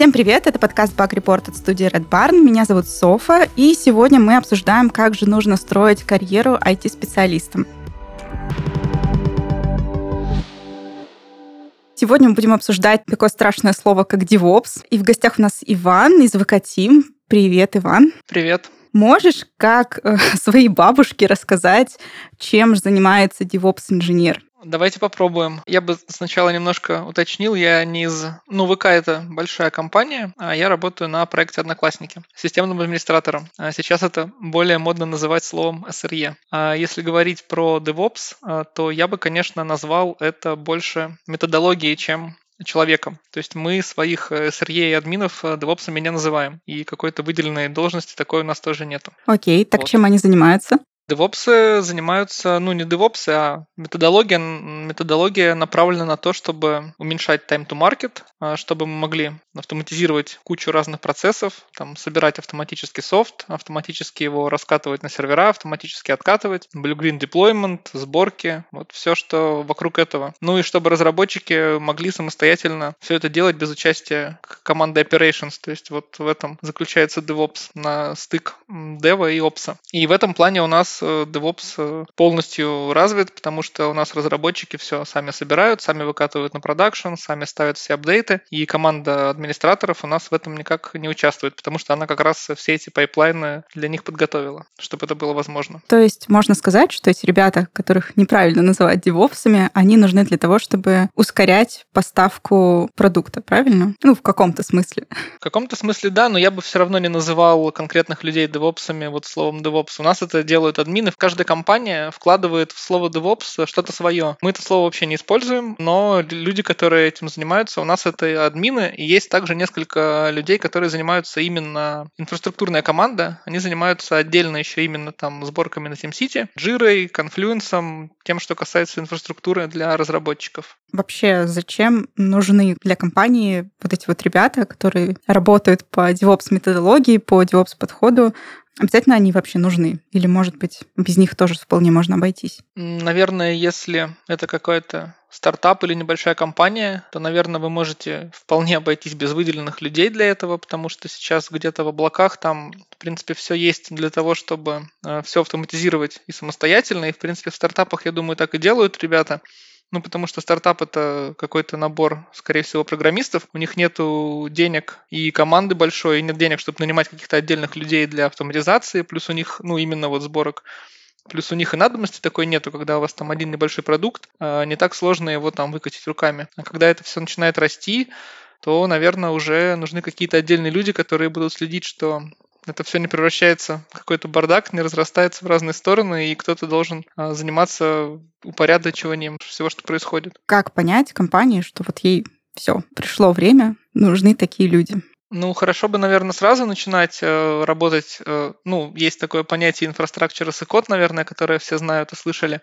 Всем привет, это подкаст Bug Report от студии Red Barn. Меня зовут Софа, и сегодня мы обсуждаем, как же нужно строить карьеру IT-специалистам. Сегодня мы будем обсуждать такое страшное слово, как DevOps. И в гостях у нас Иван из ВК Team. Привет, Иван. Привет. Можешь как э, своей бабушке рассказать, чем же занимается DevOps-инженер? Давайте попробуем. Я бы сначала немножко уточнил. Я не из... Ну, ВК — это большая компания, а я работаю на проекте «Одноклассники» системным администратором. А сейчас это более модно называть словом SRE. А если говорить про DevOps, а, то я бы, конечно, назвал это больше методологией, чем человеком. То есть мы своих SRE и админов DevOps не называем. И какой-то выделенной должности такой у нас тоже нету. Окей, так вот. чем они занимаются? Девопсы занимаются, ну не девопсы, а методология, методология направлена на то, чтобы уменьшать time to market, а, чтобы мы могли автоматизировать кучу разных процессов, там, собирать автоматический софт, автоматически его раскатывать на сервера, автоматически откатывать, blue-green deployment, сборки, вот все, что вокруг этого. Ну и чтобы разработчики могли самостоятельно все это делать без участия команды operations, то есть вот в этом заключается DevOps на стык дева и опса. И в этом плане у нас DevOps э, полностью развит, потому что у нас разработчики все сами собирают, сами выкатывают на продакшн, сами ставят все апдейты, и команда администраторов у нас в этом никак не участвует, потому что она как раз все эти пайплайны для них подготовила, чтобы это было возможно. То есть можно сказать, что эти ребята, которых неправильно называть девопсами, они нужны для того, чтобы ускорять поставку продукта, правильно? Ну, в каком-то смысле. В каком-то смысле да, но я бы все равно не называл конкретных людей девопсами вот словом DevOps. У нас это делают админы, в каждой компании вкладывает в слово DevOps что-то свое. Мы это слово вообще не используем, но люди, которые этим занимаются, у нас это админы, и есть также несколько людей, которые занимаются именно инфраструктурная команда, они занимаются отдельно еще именно там сборками на TeamCity, Jira, Confluence, тем, что касается инфраструктуры для разработчиков. Вообще, зачем нужны для компании вот эти вот ребята, которые работают по DevOps методологии, по DevOps подходу? Обязательно они вообще нужны? Или, может быть, без них тоже вполне можно обойтись? Наверное, если это какой-то стартап или небольшая компания, то, наверное, вы можете вполне обойтись без выделенных людей для этого, потому что сейчас где-то в облаках там, в принципе, все есть для того, чтобы э, все автоматизировать и самостоятельно. И, в принципе, в стартапах, я думаю, так и делают ребята. Ну, потому что стартап это какой-то набор, скорее всего, программистов. У них нет денег и команды большой, и нет денег, чтобы нанимать каких-то отдельных людей для автоматизации. Плюс у них, ну, именно вот сборок Плюс у них и надобности такой нету, когда у вас там один небольшой продукт, а, не так сложно его там выкатить руками. А когда это все начинает расти, то, наверное, уже нужны какие-то отдельные люди, которые будут следить, что это все не превращается в какой-то бардак, не разрастается в разные стороны, и кто-то должен а, заниматься упорядочиванием всего, что происходит. Как понять компании, что вот ей все, пришло время, нужны такие люди? Ну, хорошо бы, наверное, сразу начинать э, работать. Э, ну, есть такое понятие инфраструктура as код, наверное, которое все знают и слышали.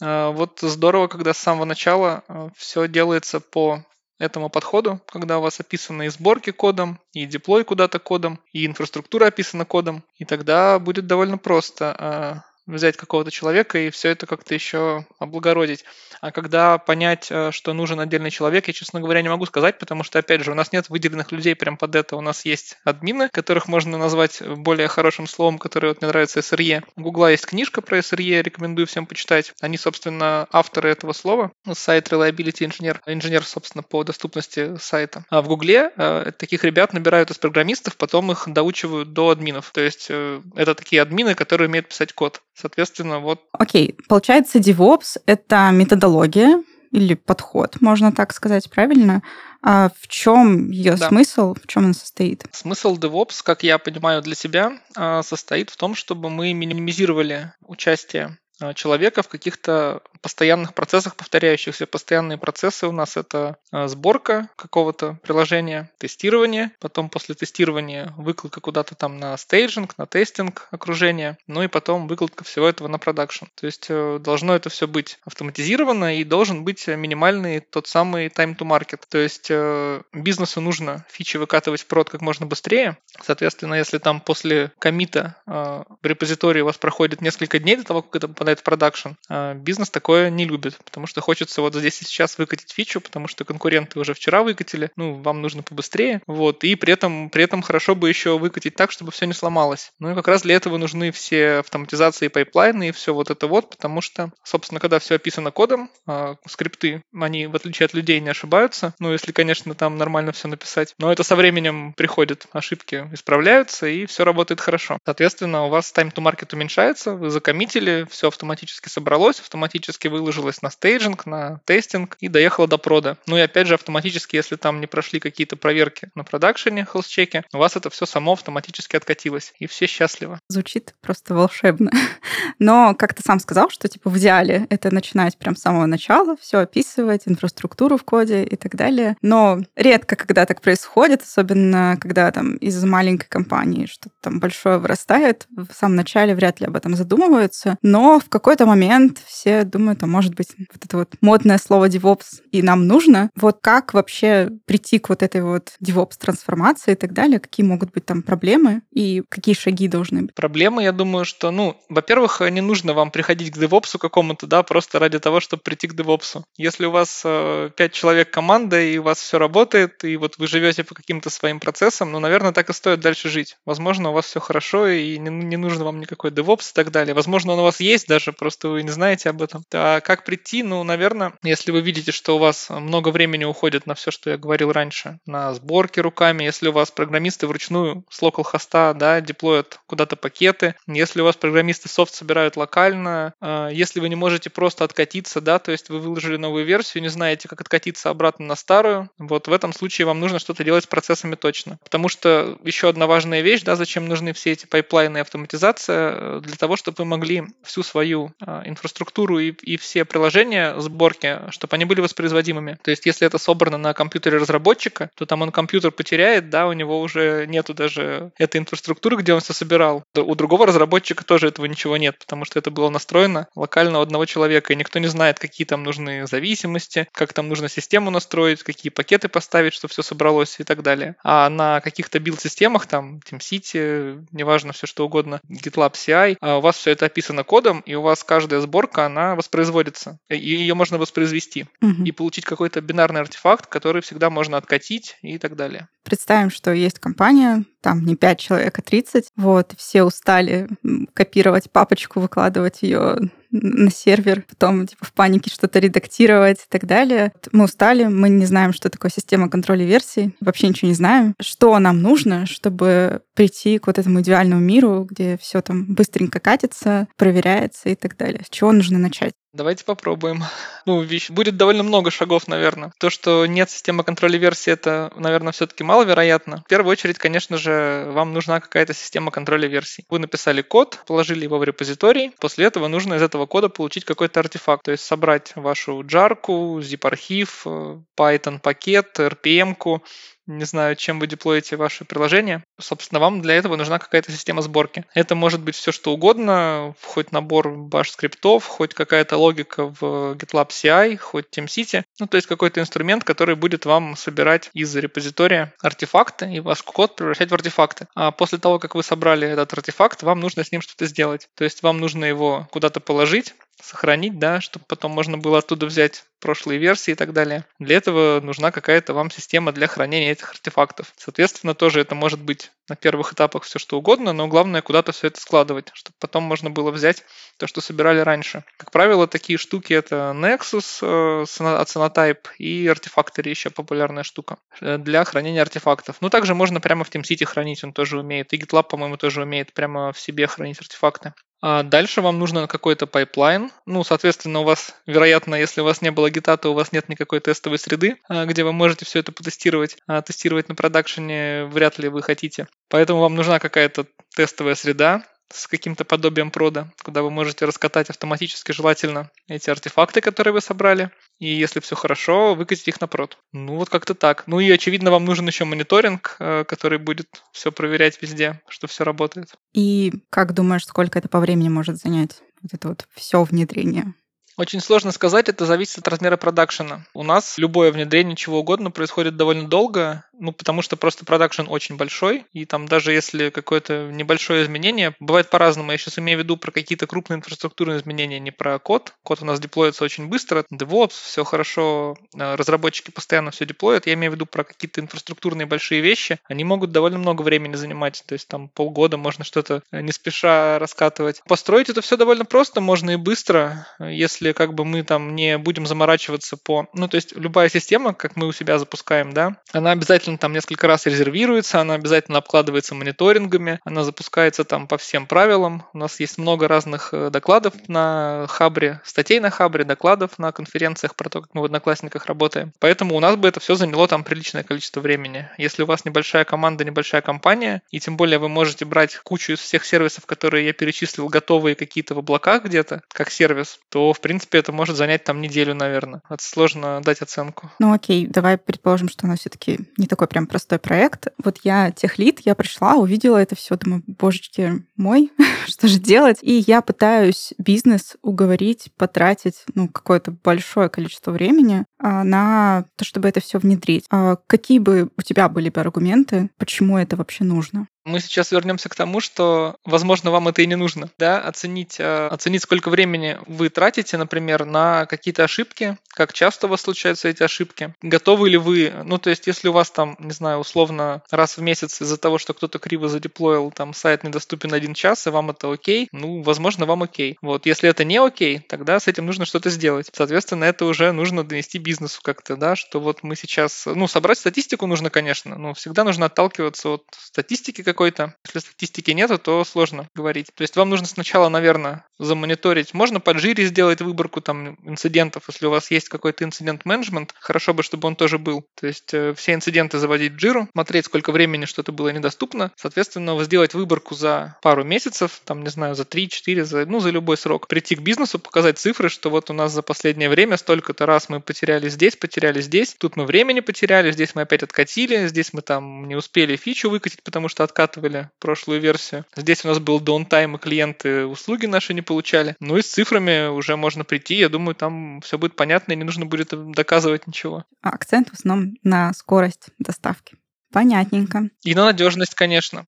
Э, вот здорово, когда с самого начала э, все делается по этому подходу, когда у вас описаны и сборки кодом, и деплой куда-то кодом, и инфраструктура описана кодом, и тогда будет довольно просто а, взять какого-то человека и все это как-то еще облагородить. А когда понять, э, что нужен отдельный человек, я, честно говоря, не могу сказать, потому что, опять же, у нас нет выделенных людей прям под это. У нас есть админы, которых можно назвать более хорошим словом, который вот мне нравится SRE. У Гугла есть книжка про SRE, рекомендую всем почитать. Они, собственно, авторы этого слова. Сайт Reliability Engineer, инженер, собственно, по доступности сайта. А в Гугле э, таких ребят набирают из программистов, потом их доучивают до админов. То есть э, это такие админы, которые умеют писать код. Соответственно, вот. Окей, получается, DevOps — это методология или подход, можно так сказать, правильно? А в чем ее да. смысл, в чем он состоит? Смысл DevOps, как я понимаю для себя, а, состоит в том, чтобы мы минимизировали участие человека в каких-то постоянных процессах, повторяющихся. Постоянные процессы у нас это а, сборка какого-то приложения, тестирование, потом после тестирования выкладка куда-то там на staging, на testing окружения, ну и потом выкладка всего этого на продакшн. То есть э, должно это все быть автоматизировано и должен быть минимальный тот самый time to market. То есть э, бизнесу нужно фичи выкатывать в прод как можно быстрее. Соответственно, если там после комита э, в репозитории у вас проходит несколько дней до того, как это попадает в продакшн. А бизнес такое не любит, потому что хочется вот здесь и сейчас выкатить фичу, потому что конкуренты уже вчера выкатили, ну, вам нужно побыстрее, вот, и при этом, при этом хорошо бы еще выкатить так, чтобы все не сломалось. Ну и как раз для этого нужны все автоматизации, пайплайны и все вот это вот, потому что, собственно, когда все описано кодом, а, скрипты, они, в отличие от людей, не ошибаются, ну, если, конечно, там нормально все написать, но это со временем приходит, ошибки исправляются, и все работает хорошо. Соответственно, у вас time to market уменьшается, вы закоммитили, все автоматически собралось, автоматически выложилось на staging, на testing и доехало до прода. Ну и опять же, автоматически, если там не прошли какие-то проверки на продакшене, хелс-чеке, у вас это все само автоматически откатилось, и все счастливы. Звучит просто волшебно. Но, как ты сам сказал, что типа в идеале это начинать прям с самого начала, все описывать, инфраструктуру в коде и так далее. Но редко, когда так происходит, особенно когда там из маленькой компании что-то там большое вырастает, в самом начале вряд ли об этом задумываются. Но в какой-то момент все думают, а может быть, вот это вот модное слово DevOps и нам нужно. Вот как вообще прийти к вот этой вот DevOps-трансформации и так далее? Какие могут быть там проблемы и какие шаги должны быть? Проблемы, я думаю, что, ну, во-первых, не нужно вам приходить к DevOps какому-то, да, просто ради того, чтобы прийти к DevOps. Если у вас э, 5 человек команда, и у вас все работает, и вот вы живете по каким-то своим процессам, ну, наверное, так и стоит дальше жить. Возможно, у вас все хорошо, и не, не нужно вам никакой DevOps и так далее. Возможно, он у вас есть даже, просто вы не знаете об этом. А как прийти? Ну, наверное, если вы видите, что у вас много времени уходит на все, что я говорил раньше, на сборки руками, если у вас программисты вручную с local хоста, да, деплоят куда-то пакеты, если у вас программисты софт собирают локально, а, если вы не можете просто откатиться, да, то есть вы выложили новую версию, не знаете, как откатиться обратно на старую, вот в этом случае вам нужно что-то делать с процессами точно. Потому что еще одна важная вещь, да, зачем нужны все эти пайплайны и автоматизация, э, для того, чтобы вы могли всю свою а, инфраструктуру и, и все приложения сборки, чтобы они были воспроизводимыми. То есть, если это собрано на компьютере разработчика, то там он компьютер потеряет, да, у него уже нету даже этой инфраструктуры, где он все собирал. У другого разработчика тоже этого ничего нет, потому что это было настроено локально у одного человека, и никто не знает, какие там нужны зависимости, как там нужно систему настроить, какие пакеты поставить, чтобы все собралось и так далее. А на каких-то билд-системах, там, TeamCity, неважно, все что угодно, GitLab CI, а у вас все это описано кодом, и у вас каждая сборка, она воспроизводится. И ее можно воспроизвести. Угу. И получить какой-то бинарный артефакт, который всегда можно откатить и так далее. Представим, что есть компания, там не 5 человек, а 30. Вот, все устали копировать папочку, выкладывать ее на сервер, потом типа в панике что-то редактировать и так далее. Мы устали, мы не знаем, что такое система контроля версий, вообще ничего не знаем. Что нам нужно, чтобы прийти к вот этому идеальному миру, где все там быстренько катится, проверяется и так далее. С чего нужно начать? Давайте попробуем. Ну, вещь. Будет довольно много шагов, наверное. То, что нет системы контроля версии, это, наверное, все-таки маловероятно. В первую очередь, конечно же, вам нужна какая-то система контроля версий. Вы написали код, положили его в репозиторий. После этого нужно из этого кода получить какой-то артефакт. То есть собрать вашу джарку, zip-архив, э, Python-пакет, RPM-ку, не знаю, чем вы деплоите ваше приложение. Собственно, вам для этого нужна какая-то система сборки. Это может быть все что угодно, хоть набор баш скриптов, хоть какая-то логика в GitLab CI, хоть TeamCity. Ну, то есть какой-то инструмент, который будет вам собирать из репозитория артефакты и ваш код превращать в артефакты. А после того, как вы собрали этот артефакт, вам нужно с ним что-то сделать. То есть вам нужно его куда-то положить, сохранить, да, чтобы потом можно было оттуда взять прошлые версии и так далее. Для этого нужна какая-то вам система для хранения этих артефактов. Соответственно, тоже это может быть на первых этапах все что угодно, но главное куда-то все это складывать, чтобы потом можно было взять то, что собирали раньше. Как правило, такие штуки это Nexus э, от Sonotype и Artifactory еще популярная штука э, для хранения артефактов. Ну, также можно прямо в TeamCity хранить, он тоже умеет. И GitLab, по-моему, тоже умеет прямо в себе хранить артефакты. А дальше вам нужно какой-то пайплайн. Ну, соответственно, у вас, вероятно, если у вас не было гита, то у вас нет никакой тестовой среды, а, где вы можете все это потестировать. А тестировать на продакшене вряд ли вы хотите. Поэтому вам нужна какая-то тестовая среда, с каким-то подобием прода, куда вы можете раскатать автоматически желательно эти артефакты, которые вы собрали, и если все хорошо, выкатить их на прод. Ну вот как-то так. Ну и очевидно вам нужен еще мониторинг, э, который будет все проверять везде, что все работает. И как думаешь, сколько это по времени может занять? Вот это вот все внедрение? Очень сложно сказать, это зависит от размера продакшена. У нас любое внедрение чего угодно происходит довольно долго, ну, потому что просто продакшн очень большой, и там даже если какое-то небольшое изменение, бывает по-разному. Я сейчас имею в виду про какие-то крупные инфраструктурные изменения, не про код. Код у нас деплоится очень быстро, DevOps, все хорошо, э, разработчики постоянно все деплоят. Я имею в виду про какие-то инфраструктурные большие вещи. Они могут довольно много времени занимать, то есть там полгода можно что-то э, не спеша раскатывать. Построить это все довольно просто, можно и быстро, если как бы мы там не будем заморачиваться по... Ну, то есть любая система, как мы у себя запускаем, да, она обязательно там несколько раз резервируется, она обязательно обкладывается мониторингами, она запускается там по всем правилам. У нас есть много разных э, докладов на Хабре, статей на Хабре, докладов на конференциях про то, как мы в Одноклассниках работаем. Поэтому у нас бы это все заняло там приличное количество времени. Если у вас небольшая команда, небольшая компания, и тем более вы можете брать кучу из всех сервисов, которые я перечислил, готовые какие-то в облаках где-то, как сервис, то, в принципе, это может занять там неделю, наверное. Это сложно дать оценку. Ну окей, давай предположим, что у нас все-таки не такой прям простой проект. Вот я техлит, я пришла, увидела это все, думаю, божечки мой, что же делать? И я пытаюсь бизнес уговорить потратить ну, какое-то большое количество времени на то, чтобы это все внедрить. А какие бы у тебя были бы аргументы, почему это вообще нужно? Мы сейчас вернемся к тому, что, возможно, вам это и не нужно, да, оценить, э, оценить, сколько времени вы тратите, например, на какие-то ошибки, как часто у вас случаются эти ошибки, готовы ли вы, ну, то есть, если у вас там, не знаю, условно, раз в месяц из-за того, что кто-то криво задеплоил, там, сайт недоступен один час, и вам это окей, ну, возможно, вам окей. Вот, если это не окей, тогда с этим нужно что-то сделать. Соответственно, это уже нужно донести бизнесу как-то, да, что вот мы сейчас, ну, собрать статистику нужно, конечно, но всегда нужно отталкиваться от статистики, как какой-то. Если статистики нету, то сложно говорить. То есть вам нужно сначала, наверное, замониторить. Можно под жире сделать выборку там инцидентов, если у вас есть какой-то инцидент-менеджмент. Хорошо бы, чтобы он тоже был. То есть э, все инциденты заводить в джиру, смотреть, сколько времени что-то было недоступно. Соответственно, сделать выборку за пару месяцев, там, не знаю, за 3-4, за, ну, за любой срок. Прийти к бизнесу, показать цифры, что вот у нас за последнее время столько-то раз мы потеряли здесь, потеряли здесь, тут мы времени потеряли, здесь мы опять откатили, здесь мы там не успели фичу выкатить, потому что откат откатывали прошлую версию. Здесь у нас был даунтайм, и клиенты услуги наши не получали. Ну и с цифрами уже можно прийти. Я думаю, там все будет понятно, и не нужно будет доказывать ничего. А акцент в основном на скорость доставки. Понятненько. И на надежность, конечно.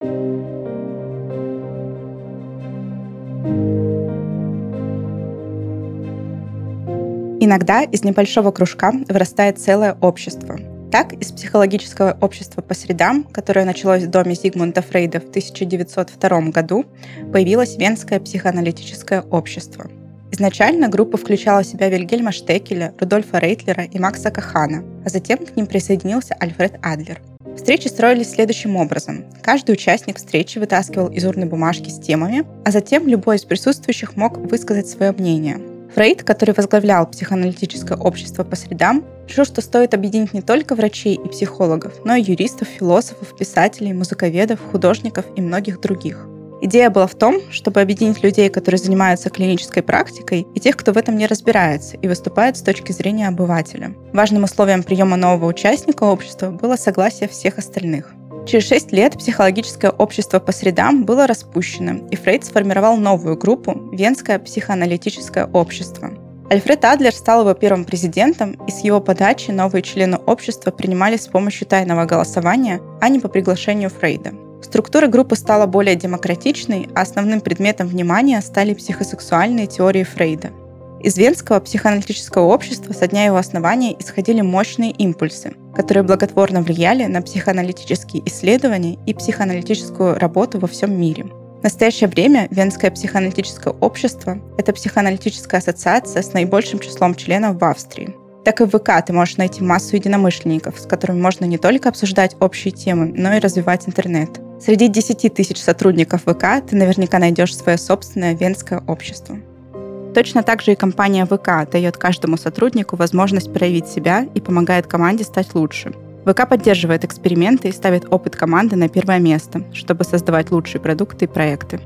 Иногда из небольшого кружка вырастает целое общество. Так, из психологического общества по средам, которое началось в доме Зигмунда Фрейда в 1902 году, появилось Венское психоаналитическое общество. Изначально группа включала в себя Вильгельма Штекеля, Рудольфа Рейтлера и Макса Кахана, а затем к ним присоединился Альфред Адлер. Встречи строились следующим образом. Каждый участник встречи вытаскивал из урны бумажки с темами, а затем любой из присутствующих мог высказать свое мнение. Фрейд, который возглавлял психоаналитическое общество по средам, решил, что стоит объединить не только врачей и психологов, но и юристов, философов, писателей, музыковедов, художников и многих других. Идея была в том, чтобы объединить людей, которые занимаются клинической практикой, и тех, кто в этом не разбирается и выступает с точки зрения обывателя. Важным условием приема нового участника общества было согласие всех остальных. Через шесть лет психологическое общество по средам было распущено, и Фрейд сформировал новую группу – Венское психоаналитическое общество. Альфред Адлер стал его первым президентом, и с его подачи новые члены общества принимались с помощью тайного голосования, а не по приглашению Фрейда. Структура группы стала более демократичной, а основным предметом внимания стали психосексуальные теории Фрейда. Из Венского психоаналитического общества со дня его основания исходили мощные импульсы, которые благотворно влияли на психоаналитические исследования и психоаналитическую работу во всем мире. В настоящее время Венское психоаналитическое общество – это психоаналитическая ассоциация с наибольшим числом членов в Австрии. Так и в ВК ты можешь найти массу единомышленников, с которыми можно не только обсуждать общие темы, но и развивать интернет. Среди 10 тысяч сотрудников ВК ты наверняка найдешь свое собственное венское общество. Точно так же и компания ВК дает каждому сотруднику возможность проявить себя и помогает команде стать лучше. ВК поддерживает эксперименты и ставит опыт команды на первое место, чтобы создавать лучшие продукты и проекты.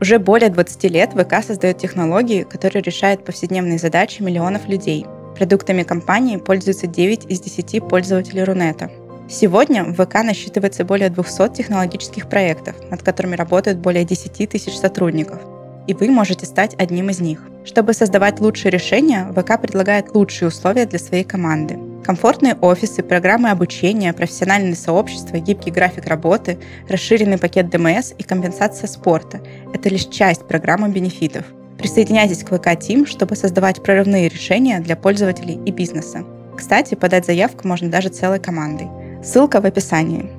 Уже более 20 лет ВК создает технологии, которые решают повседневные задачи миллионов людей. Продуктами компании пользуются 9 из 10 пользователей Рунета. Сегодня в ВК насчитывается более 200 технологических проектов, над которыми работают более 10 тысяч сотрудников – и вы можете стать одним из них. Чтобы создавать лучшие решения, ВК предлагает лучшие условия для своей команды. Комфортные офисы, программы обучения, профессиональные сообщества, гибкий график работы, расширенный пакет ДМС и компенсация спорта – это лишь часть программы бенефитов. Присоединяйтесь к ВК Team, чтобы создавать прорывные решения для пользователей и бизнеса. Кстати, подать заявку можно даже целой командой. Ссылка в описании.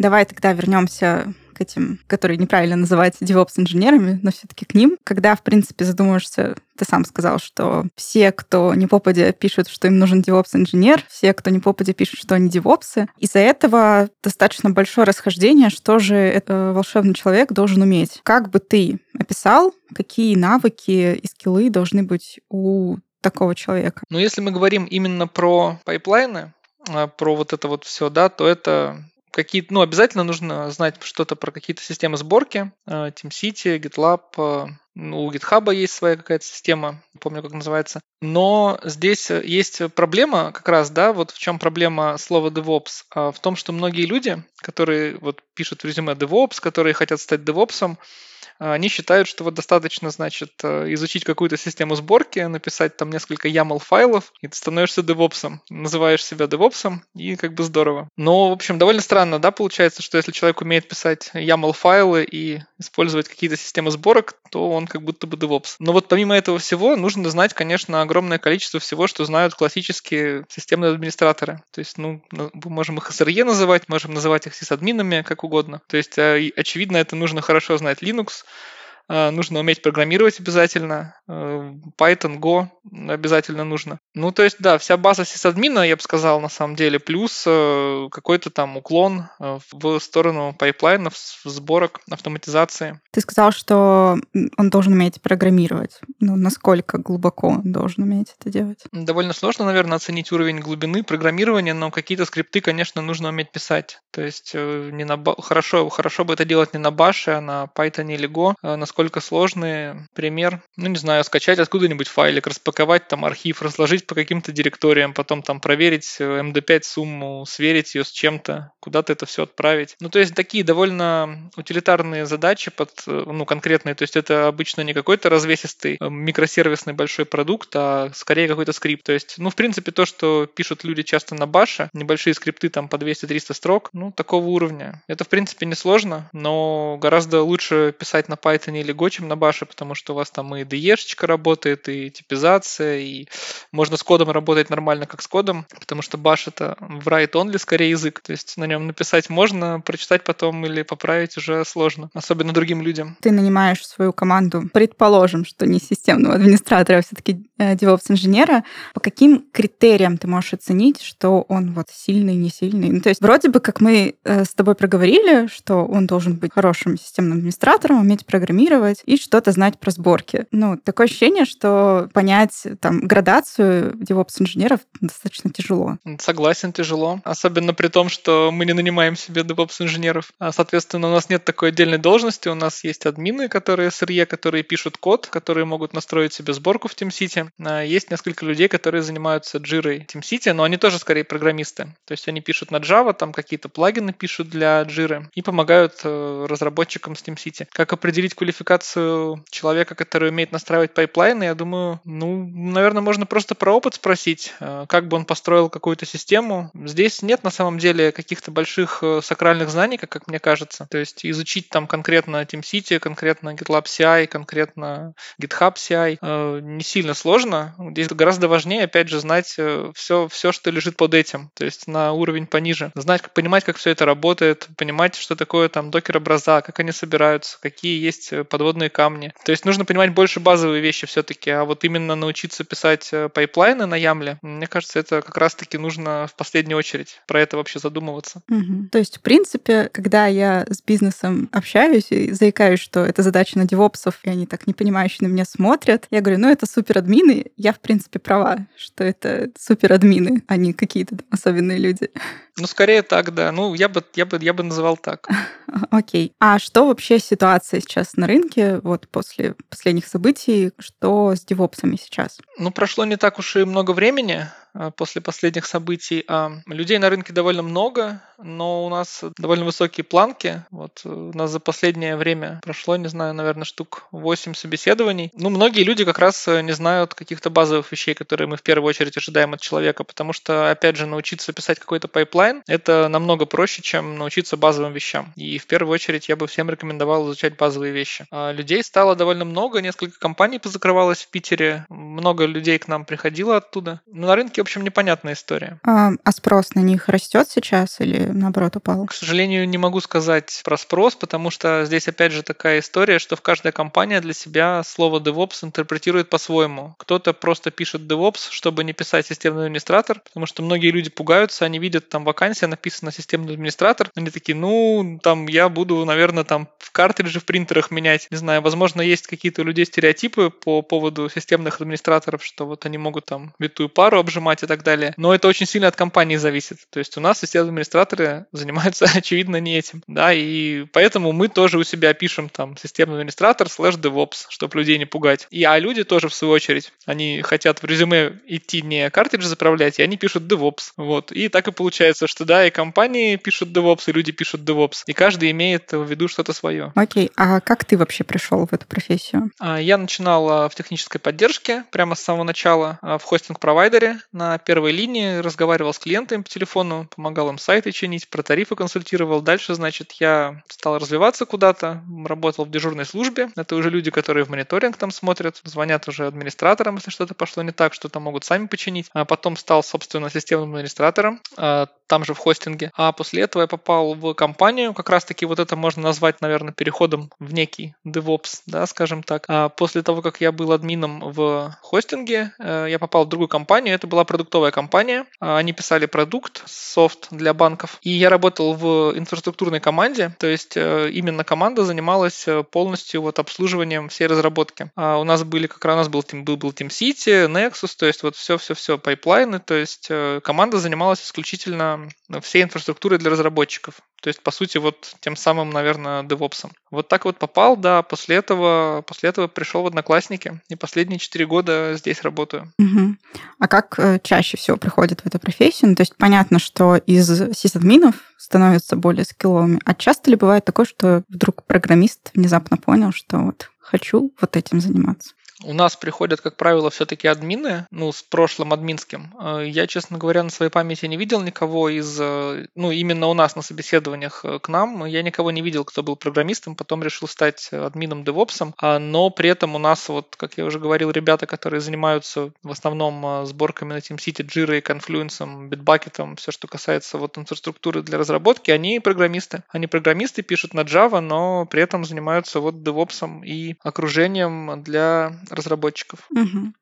Давай тогда вернемся к этим, которые неправильно называть DevOps-инженерами, но все-таки к ним. Когда, в принципе, задумаешься, ты сам сказал, что все, кто не попадя, пишут, что им нужен DevOps-инженер, все, кто не попадя, пишут, что они DevOps. Из-за этого достаточно большое расхождение, что же этот волшебный человек должен уметь. Как бы ты описал, какие навыки и скиллы должны быть у такого человека? Ну, если мы говорим именно про пайплайны, а, про вот это вот все, да, то это какие-то, ну, обязательно нужно знать что-то про какие-то системы сборки, э, TeamCity, GitLab, э, ну, у GitHub есть своя какая-то система, помню, как называется. Но здесь есть проблема как раз, да, вот в чем проблема слова DevOps? А в том, что многие люди, которые вот пишут в резюме DevOps, которые хотят стать DevOps, они считают, что вот достаточно, значит, э, изучить какую-то систему сборки, написать там несколько YAML файлов, и ты становишься девопсом, называешь себя девопсом, и как бы здорово. Но, в общем, довольно странно, да, получается, что если человек умеет писать YAML файлы и использовать какие-то системы сборок, то он как будто бы DevOps. Но вот помимо этого всего нужно знать, конечно, огромное количество всего, что знают классические системные администраторы. То есть, ну, мы можем их SRE называть, можем называть их сисадминами, как угодно. То есть, э, очевидно, это нужно хорошо знать Linux, нужно уметь программировать обязательно, э, Python, Go обязательно нужно. Ну, то есть, да, вся база сисадмина, я бы сказал, на самом деле, плюс э, какой-то там уклон в сторону пайплайнов, сборок, автоматизации. Ты сказал, что он должен уметь программировать. Ну, насколько глубоко он должен уметь это делать? Довольно сложно, наверное, оценить уровень глубины программирования, но какие-то скрипты, конечно, нужно уметь писать. То есть не на хорошо, хорошо бы это делать не на баше, а на Python или Go. Насколько насколько сложные. Пример, ну не знаю, скачать откуда-нибудь файлик, распаковать там архив, разложить по каким-то директориям, потом там проверить MD5 э, сумму, сверить ее с чем-то, куда-то это все отправить. Ну то есть такие довольно утилитарные задачи под, э, ну конкретные, то есть это обычно не какой-то развесистый э, микросервисный большой продукт, а скорее какой-то скрипт. То есть, ну в принципе то, что пишут люди часто на баше, небольшие скрипты там по 200-300 строк, ну такого уровня. Это в принципе несложно, но гораздо лучше писать на Python или Go, чем на баше, потому что у вас там и de работает, и типизация, и можно с кодом работать нормально, как с кодом, потому что баш это в write-only скорее язык, то есть на нем написать можно, прочитать потом или поправить уже сложно, особенно другим людям. Ты нанимаешь свою команду, предположим, что не системного администратора, а все-таки э, DevOps-инженера, по каким критериям ты можешь оценить, что он вот сильный, не сильный? Ну, то есть вроде бы, как мы э, с тобой проговорили, что он должен быть хорошим системным администратором, уметь программировать и что-то знать про сборки. Ну, такое ощущение, что понять там градацию DevOps-инженеров достаточно тяжело. Согласен, тяжело. Особенно при том, что мы не нанимаем себе DevOps-инженеров. А, соответственно, у нас нет такой отдельной должности. У нас есть админы, которые SRE, которые пишут код, которые могут настроить себе сборку в TeamCity. А, есть несколько людей, которые занимаются Jira TeamCity, но они тоже скорее программисты. То есть они пишут на Java, там какие-то плагины пишут для Jira и помогают э, разработчикам с TeamCity. Как определить квалификацию человека, который умеет настраивать пайплайны, я думаю, ну, наверное, можно просто про опыт спросить, э, как бы он построил какую-то систему. Здесь нет на самом деле каких-то больших э, сакральных знаний, как, как мне кажется. То есть изучить там конкретно TeamCity, конкретно GitLab CI, конкретно GitHub CI э, не сильно сложно. Здесь гораздо важнее, опять же, знать все, все, что лежит под этим, то есть на уровень пониже. Знать, понимать, как все это работает, понимать, что такое там Docker-образа, как они собираются, какие есть подводные камни. То есть нужно понимать больше базовые вещи все-таки, а вот именно научиться писать э, пайплайны на YAML е, мне кажется, это как раз-таки нужно в последнюю очередь про это вообще задумываться. Угу. То есть, в принципе, когда я с бизнесом общаюсь и заикаюсь, что это задача на девопсов, и они так непонимающе на меня смотрят, я говорю, ну это супер админы, я в принципе права, что это супер админы, а не какие-то особенные люди. Ну, скорее так, да. Ну, я бы, я бы, я бы называл так. Окей. А что вообще ситуация сейчас на рынке, вот после последних событий, что с девопсами сейчас? Ну, прошло не так уж и много времени. А, после последних событий. А людей на рынке довольно много, но у нас довольно высокие планки. Вот у нас за последнее время прошло, не знаю, наверное, штук 8 собеседований. Ну, многие люди как раз не знают каких-то базовых вещей, которые мы в первую очередь ожидаем от человека, потому что, опять же, научиться писать какой-то пайплайн — это намного проще, чем научиться базовым вещам. И в первую очередь я бы всем рекомендовал изучать базовые вещи. А людей стало довольно много, несколько компаний позакрывалось в Питере, много людей к нам приходило оттуда. Но на рынке, в общем, непонятная история. А, а спрос на них растет сейчас или наоборот упал? К сожалению, не могу сказать про спрос, потому что здесь опять же такая история, что в каждой компания для себя слово DevOps интерпретирует по-своему. Кто-то просто пишет DevOps, чтобы не писать системный администратор, потому что многие люди пугаются, они видят там вакансия, написано системный администратор, они такие, ну, там я буду, наверное, там в картриджи в принтерах менять. Не знаю, возможно, есть какие-то у людей стереотипы по поводу системных администраторов, что вот они могут там витую пару обжимать и так далее. Но это очень сильно от компании зависит. То есть у нас системные администраторы занимаются, очевидно, не этим. Да, и поэтому мы тоже у себя пишем там системный администратор слэш DevOps, чтобы людей не пугать. И а люди тоже, в свою очередь, они хотят в резюме идти не картриджи заправлять, и они пишут DevOps. Вот. И так и получается, что да, и компании пишут DevOps, и люди пишут DevOps. И каждый имеет в виду что-то свое. Окей, а как ты вообще пришел в эту профессию? А, я начинал а, в технической поддержке прямо с самого начала а, в хостинг-провайдере на первой линии, разговаривал с клиентами по телефону, помогал им сайты чинить, про тарифы консультировал. Дальше, значит, я стал развиваться куда-то, работал в дежурной службе. Это уже люди, которые в мониторинг там смотрят, звонят уже администраторам, если что-то пошло не так, что-то могут сами починить. А потом стал, собственно, системным администратором, там же в хостинге. А после этого я попал в компанию, как раз-таки вот это можно назвать, наверное, переходом в некий DevOps, да, скажем так. А после того, как я был админом в хостинге, э, я попал в другую компанию. Это была продуктовая компания. А, они писали продукт, софт для банков. И я работал в инфраструктурной команде, то есть э, именно команда занималась э, полностью вот обслуживанием всей разработки. А у нас были как раз у нас был, был, был TeamCity, Nexus, то есть вот все-все-все пайплайны, то есть команда занималась исключительно всей инфраструктурой для разработчиков. То есть, по сути, вот тем самым, наверное, DevOps. Вот так вот попал, да, после этого, после этого пришел в Одноклассники, и последние четыре года здесь работаю. Угу. А как э, чаще всего приходят в эту профессию? Ну, то есть понятно, что из сисадминов становятся более скилловыми. А часто ли бывает такое, что вдруг программист внезапно понял, что вот хочу вот этим заниматься? У нас приходят, как правило, все-таки админы, ну, с прошлым админским. Э, я, честно говоря, на своей памяти не видел никого из, э, ну, именно у нас на собеседованиях э, к нам, я никого не видел, кто был программистом, потом решил стать админом девопсом, а, но при этом у нас, вот, как я уже говорил, ребята, которые занимаются в основном сборками на TeamCity, Jira, Confluence, Bitbucket, все, что касается вот инфраструктуры для разработки, они программисты. Они программисты, пишут на Java, но при этом занимаются вот девопсом и окружением для разработчиков. Угу.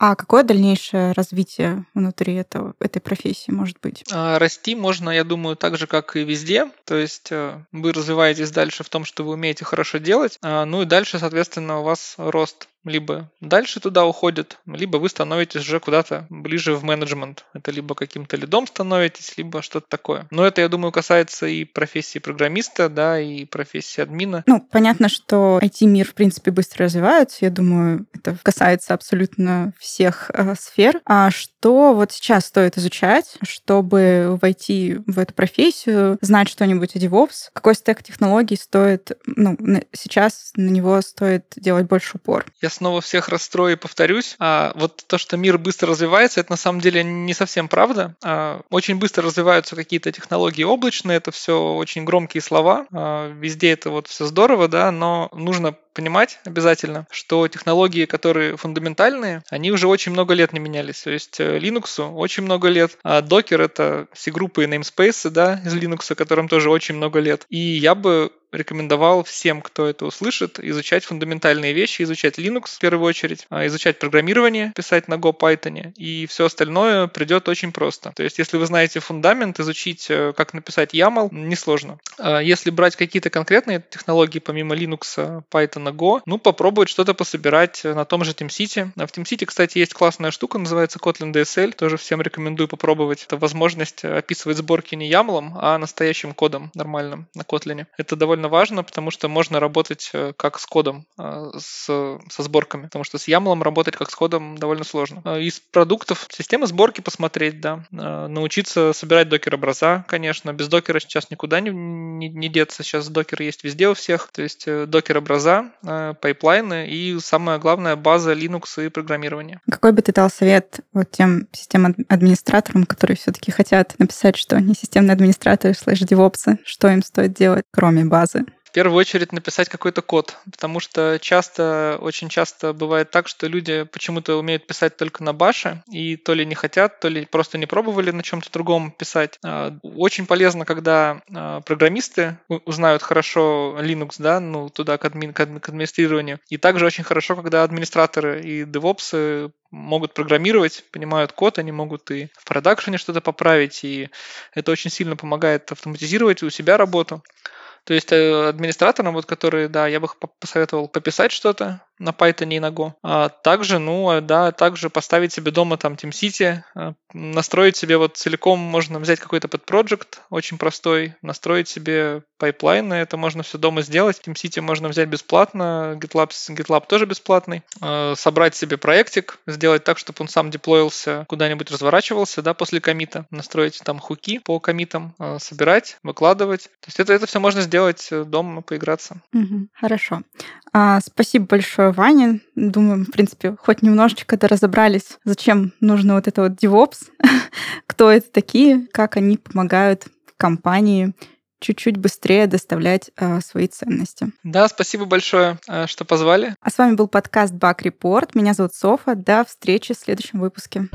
А какое дальнейшее развитие внутри этого, этой профессии может быть? А, расти можно, я думаю, так же, как и везде. То есть э, вы развиваетесь дальше в том, что вы умеете хорошо делать. А, ну и дальше, соответственно, у вас рост либо дальше туда уходит, либо вы становитесь уже куда-то ближе в менеджмент. Это либо каким-то лидом становитесь, либо что-то такое. Но это, я думаю, касается и профессии программиста, да, и профессии админа. Ну, понятно, что IT-мир, в принципе, быстро развивается. Я думаю, это касается абсолютно всех э, сфер. А что вот сейчас стоит изучать, чтобы войти в эту профессию, знать что-нибудь о DevOps? Какой стек технологий стоит, ну, сейчас на него стоит делать больше упор? Я снова всех расстрою и повторюсь. А вот то, что мир быстро развивается, это на самом деле не совсем правда. А, очень быстро развиваются какие-то технологии облачные, это все очень громкие слова. А, везде это вот все здорово, да, но нужно понимать обязательно, что технологии, которые фундаментальные, они уже очень много лет не менялись. То есть э, Linux очень много лет, а Docker — это все группы и namespace да, из Linux, которым тоже очень много лет. И я бы рекомендовал всем, кто это услышит, изучать фундаментальные вещи, изучать Linux в первую очередь, а, изучать программирование, писать на Go, Python, и все остальное придет очень просто. То есть, если вы знаете фундамент, изучить, э, как написать YAML, несложно. А если брать какие-то конкретные технологии, помимо Linux, Python, на Go, ну, попробовать что-то пособирать на том же TeamCity. В TeamCity, кстати, есть классная штука, называется Kotlin DSL, тоже всем рекомендую попробовать. Это возможность описывать сборки не YAML, а настоящим кодом нормальным на Kotlin. Это довольно важно, потому что можно работать э, как с кодом, э, с, со сборками, потому что с YAML работать как с кодом довольно сложно. Э, из продуктов системы сборки посмотреть, да, научиться собирать Docker-образа, конечно. Без Docker а сейчас никуда не, не, не деться. Сейчас докер есть везде у всех. То есть Docker-образа, пайплайны и самое главное база Linux и программирование. Какой бы ты дал совет вот тем системным администраторам, которые все-таки хотят написать, что они системные администраторы слэш девопсы, что им стоит делать, кроме базы? В первую очередь написать какой-то код, потому что часто, очень часто бывает так, что люди почему-то умеют писать только на Bash е, и то ли не хотят, то ли просто не пробовали на чем-то другом писать. А, очень полезно, когда а, программисты узнают хорошо Linux, да, ну, туда к, админ, к администрированию. И также очень хорошо, когда администраторы и девопсы могут программировать, понимают код, они могут и в продакшене что-то поправить, и это очень сильно помогает автоматизировать у себя работу. То есть э, администраторам, вот, которые, да, я бы посоветовал пописать что-то, на Python и на Go. А также, ну, а, да, также поставить себе дома там TeamCity, а, настроить себе вот целиком, можно взять какой-то подпроект, очень простой, настроить себе пайплайны, это можно все дома сделать. TeamCity можно взять бесплатно, GitLab, GitLab тоже бесплатный. А, собрать себе проектик, сделать так, чтобы он сам деплоился, куда-нибудь разворачивался, да, после комита, настроить там хуки по комитам, собирать, выкладывать. То есть это, это все можно сделать э, дома, поиграться. Угу, хорошо. А, спасибо большое, Ваня. Думаю, в принципе, хоть немножечко это разобрались, зачем нужно вот это вот DevOps, кто это такие, как они помогают компании чуть-чуть быстрее доставлять э, свои ценности. Да, спасибо большое, э, что позвали. А с вами был подкаст Бак Report. Меня зовут Софа. До встречи в следующем выпуске.